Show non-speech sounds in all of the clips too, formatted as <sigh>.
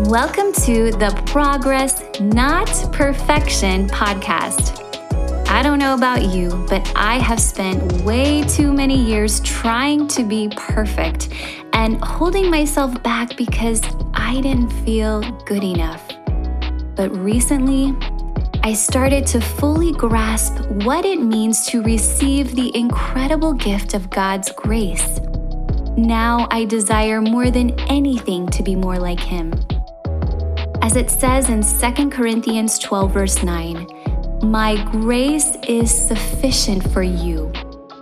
Welcome to the Progress, Not Perfection podcast. I don't know about you, but I have spent way too many years trying to be perfect and holding myself back because I didn't feel good enough. But recently, I started to fully grasp what it means to receive the incredible gift of God's grace. Now I desire more than anything to be more like Him. As it says in 2 Corinthians 12, verse 9, My grace is sufficient for you,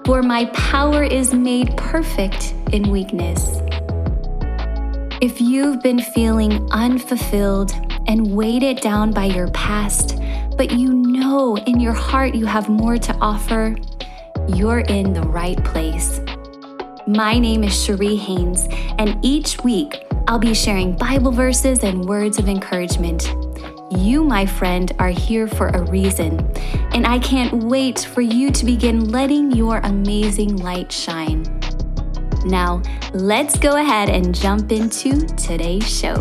for my power is made perfect in weakness. If you've been feeling unfulfilled and weighted down by your past, but you know in your heart you have more to offer, you're in the right place. My name is Cherie Haynes, and each week I'll be sharing Bible verses and words of encouragement. You, my friend, are here for a reason, and I can't wait for you to begin letting your amazing light shine. Now, let's go ahead and jump into today's show.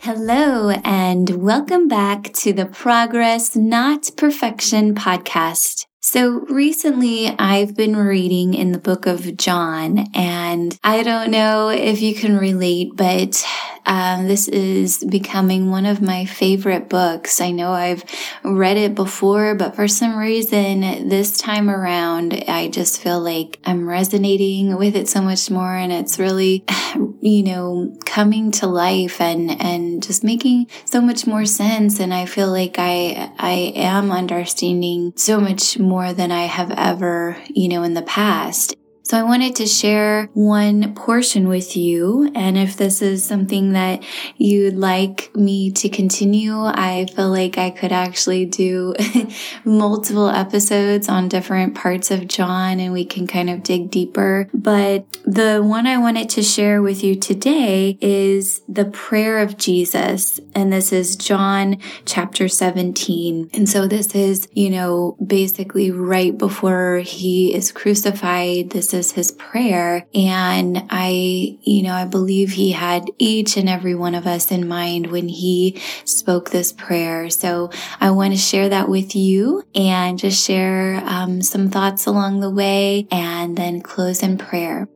Hello, and welcome back to the Progress Not Perfection podcast. So recently I've been reading in the book of John and I don't know if you can relate, but um, this is becoming one of my favorite books. I know I've read it before, but for some reason this time around, I just feel like I'm resonating with it so much more and it's really, <sighs> you know, coming to life and, and just making so much more sense. And I feel like I, I am understanding so much more than I have ever, you know, in the past. So I wanted to share one portion with you. And if this is something that you'd like me to continue, I feel like I could actually do <laughs> multiple episodes on different parts of John and we can kind of dig deeper. But the one I wanted to share with you today is the prayer of Jesus. And this is John chapter 17. And so this is, you know, basically right before he is crucified. This is his prayer. And I, you know, I believe he had each and every one of us in mind when he spoke this prayer. So I want to share that with you and just share um, some thoughts along the way and then close in prayer.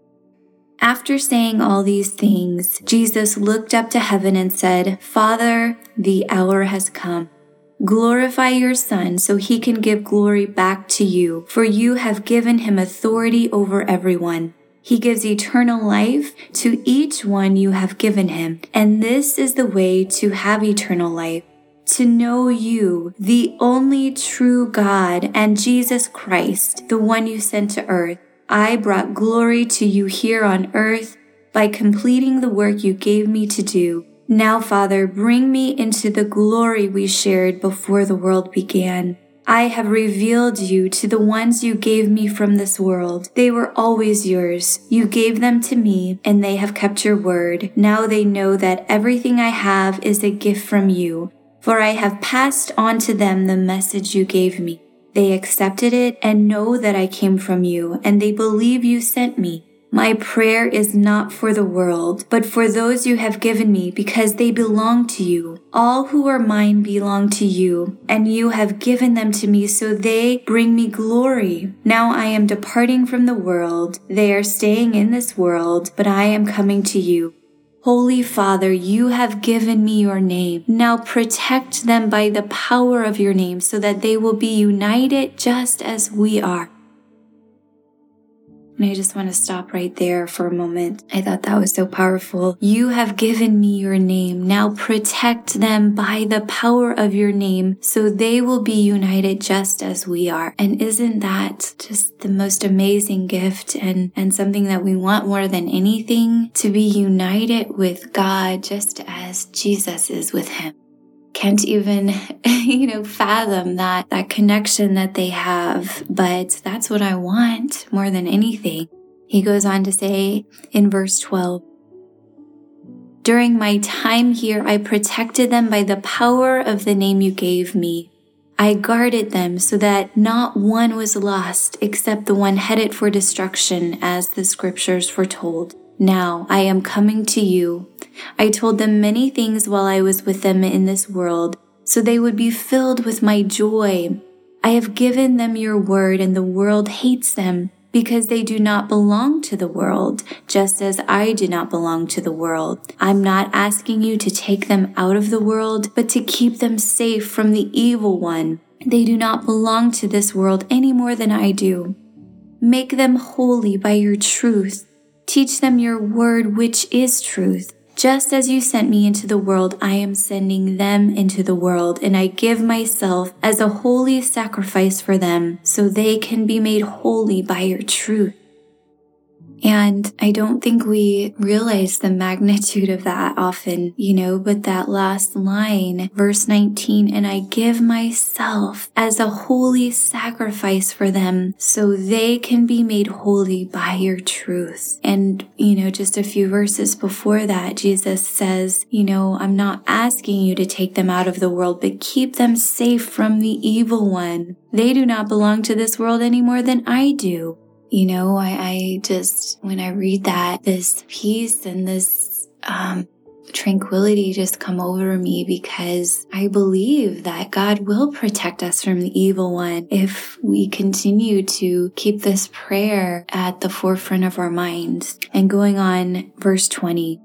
After saying all these things, Jesus looked up to heaven and said, Father, the hour has come. Glorify your Son so he can give glory back to you, for you have given him authority over everyone. He gives eternal life to each one you have given him, and this is the way to have eternal life. To know you, the only true God, and Jesus Christ, the one you sent to earth. I brought glory to you here on earth by completing the work you gave me to do. Now, Father, bring me into the glory we shared before the world began. I have revealed you to the ones you gave me from this world. They were always yours. You gave them to me, and they have kept your word. Now they know that everything I have is a gift from you, for I have passed on to them the message you gave me. They accepted it and know that I came from you, and they believe you sent me. My prayer is not for the world, but for those you have given me because they belong to you. All who are mine belong to you, and you have given them to me so they bring me glory. Now I am departing from the world. They are staying in this world, but I am coming to you. Holy Father, you have given me your name. Now protect them by the power of your name so that they will be united just as we are. And I just want to stop right there for a moment. I thought that was so powerful. You have given me your name. Now protect them by the power of your name so they will be united just as we are. And isn't that just the most amazing gift and, and something that we want more than anything to be united with God just as Jesus is with him? Can't even, <laughs> you know, fathom that, that connection that they have. But that's what I want more than anything. He goes on to say in verse 12, during my time here, I protected them by the power of the name you gave me. I guarded them so that not one was lost except the one headed for destruction, as the scriptures foretold. Now I am coming to you. I told them many things while I was with them in this world, so they would be filled with my joy. I have given them your word, and the world hates them because they do not belong to the world, just as I do not belong to the world. I'm not asking you to take them out of the world, but to keep them safe from the evil one. They do not belong to this world any more than I do. Make them holy by your truth. Teach them your word, which is truth. Just as you sent me into the world, I am sending them into the world, and I give myself as a holy sacrifice for them, so they can be made holy by your truth. And I don't think we realize the magnitude of that often, you know, but that last line, verse 19, and I give myself as a holy sacrifice for them so they can be made holy by your truth. And, you know, just a few verses before that, Jesus says, you know, I'm not asking you to take them out of the world, but keep them safe from the evil one. They do not belong to this world any more than I do. You know, I, I just, when I read that, this peace and this, um, tranquility just come over me because I believe that God will protect us from the evil one if we continue to keep this prayer at the forefront of our minds. And going on verse 20.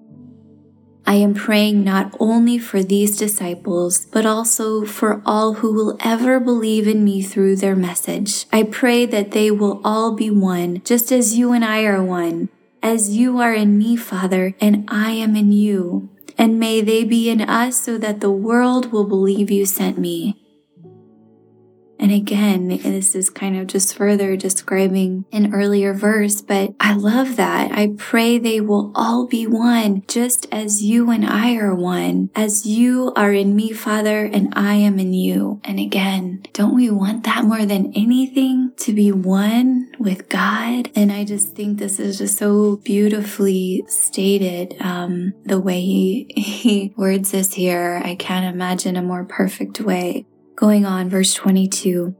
I am praying not only for these disciples, but also for all who will ever believe in me through their message. I pray that they will all be one, just as you and I are one, as you are in me, Father, and I am in you. And may they be in us so that the world will believe you sent me. And again, this is kind of just further describing an earlier verse, but I love that. I pray they will all be one, just as you and I are one, as you are in me, Father, and I am in you. And again, don't we want that more than anything to be one with God? And I just think this is just so beautifully stated, um, the way he, <laughs> he words this here. I can't imagine a more perfect way. Going on, verse 22.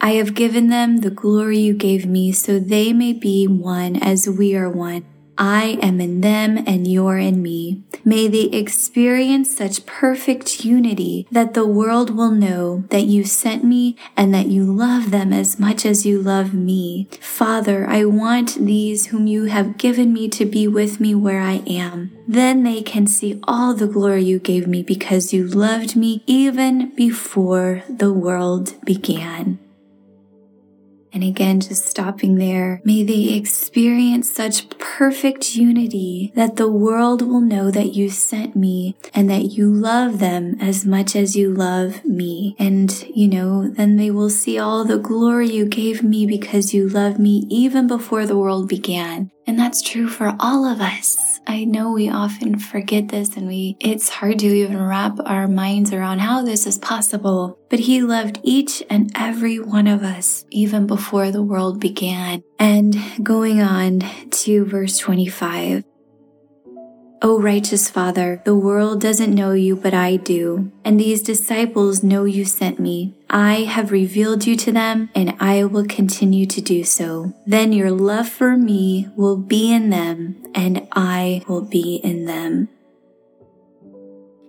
I have given them the glory you gave me so they may be one as we are one I am in them and you're in me. May they experience such perfect unity that the world will know that you sent me and that you love them as much as you love me. Father, I want these whom you have given me to be with me where I am. Then they can see all the glory you gave me because you loved me even before the world began. And again, just stopping there, may they experience such perfect unity that the world will know that you sent me and that you love them as much as you love me. And, you know, then they will see all the glory you gave me because you loved me even before the world began. And that's true for all of us. I know we often forget this and we, it's hard to even wrap our minds around how this is possible. But he loved each and every one of us even before the world began. And going on to verse 25. O righteous Father, the world doesn't know you, but I do. And these disciples know you sent me. I have revealed you to them, and I will continue to do so. Then your love for me will be in them, and I will be in them.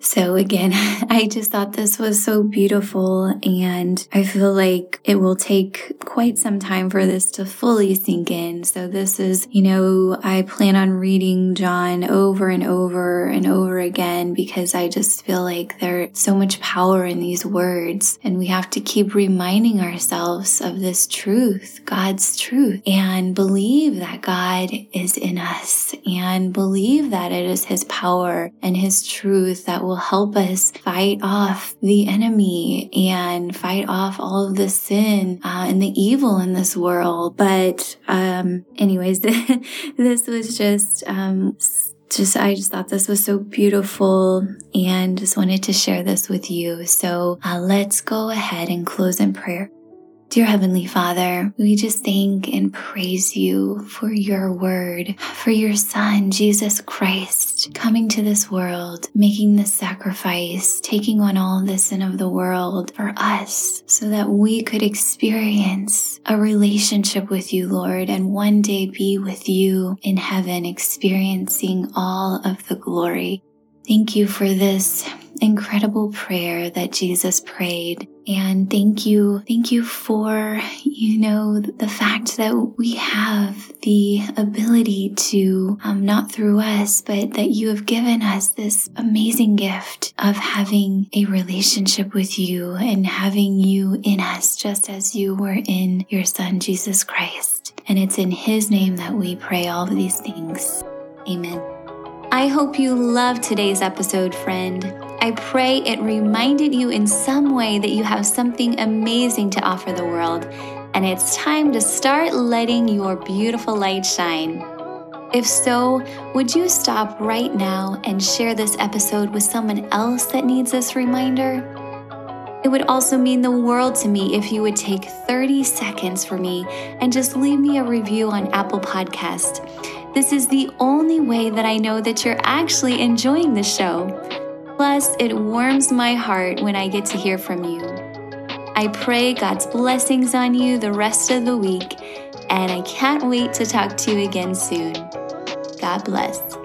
So again, <laughs> I just thought this was so beautiful and I feel like it will take quite some time for this to fully sink in. So this is, you know, I plan on reading John over and over and over again because I just feel like there's so much power in these words and we have to keep reminding ourselves of this truth, God's truth and believe that God is in us and believe that it is his power and his truth that will help us fight off the enemy and fight off all of the sin uh, and the evil in this world. But, um, anyways, <laughs> this was just, um, just I just thought this was so beautiful and just wanted to share this with you. So uh, let's go ahead and close in prayer. Dear Heavenly Father, we just thank and praise you for your word, for your Son, Jesus Christ, coming to this world, making this sacrifice, taking on all the sin of the world for us, so that we could experience a relationship with you, Lord, and one day be with you in heaven, experiencing all of the glory. Thank you for this incredible prayer that Jesus prayed. And thank you, thank you for, you know, the fact that we have the ability to, um, not through us, but that you have given us this amazing gift of having a relationship with you and having you in us just as you were in your son, Jesus Christ. And it's in his name that we pray all of these things. Amen. I hope you loved today's episode, friend. I pray it reminded you in some way that you have something amazing to offer the world, and it's time to start letting your beautiful light shine. If so, would you stop right now and share this episode with someone else that needs this reminder? It would also mean the world to me if you would take 30 seconds for me and just leave me a review on Apple Podcast. This is the only way that I know that you're actually enjoying the show. Plus, it warms my heart when I get to hear from you. I pray God's blessings on you the rest of the week, and I can't wait to talk to you again soon. God bless.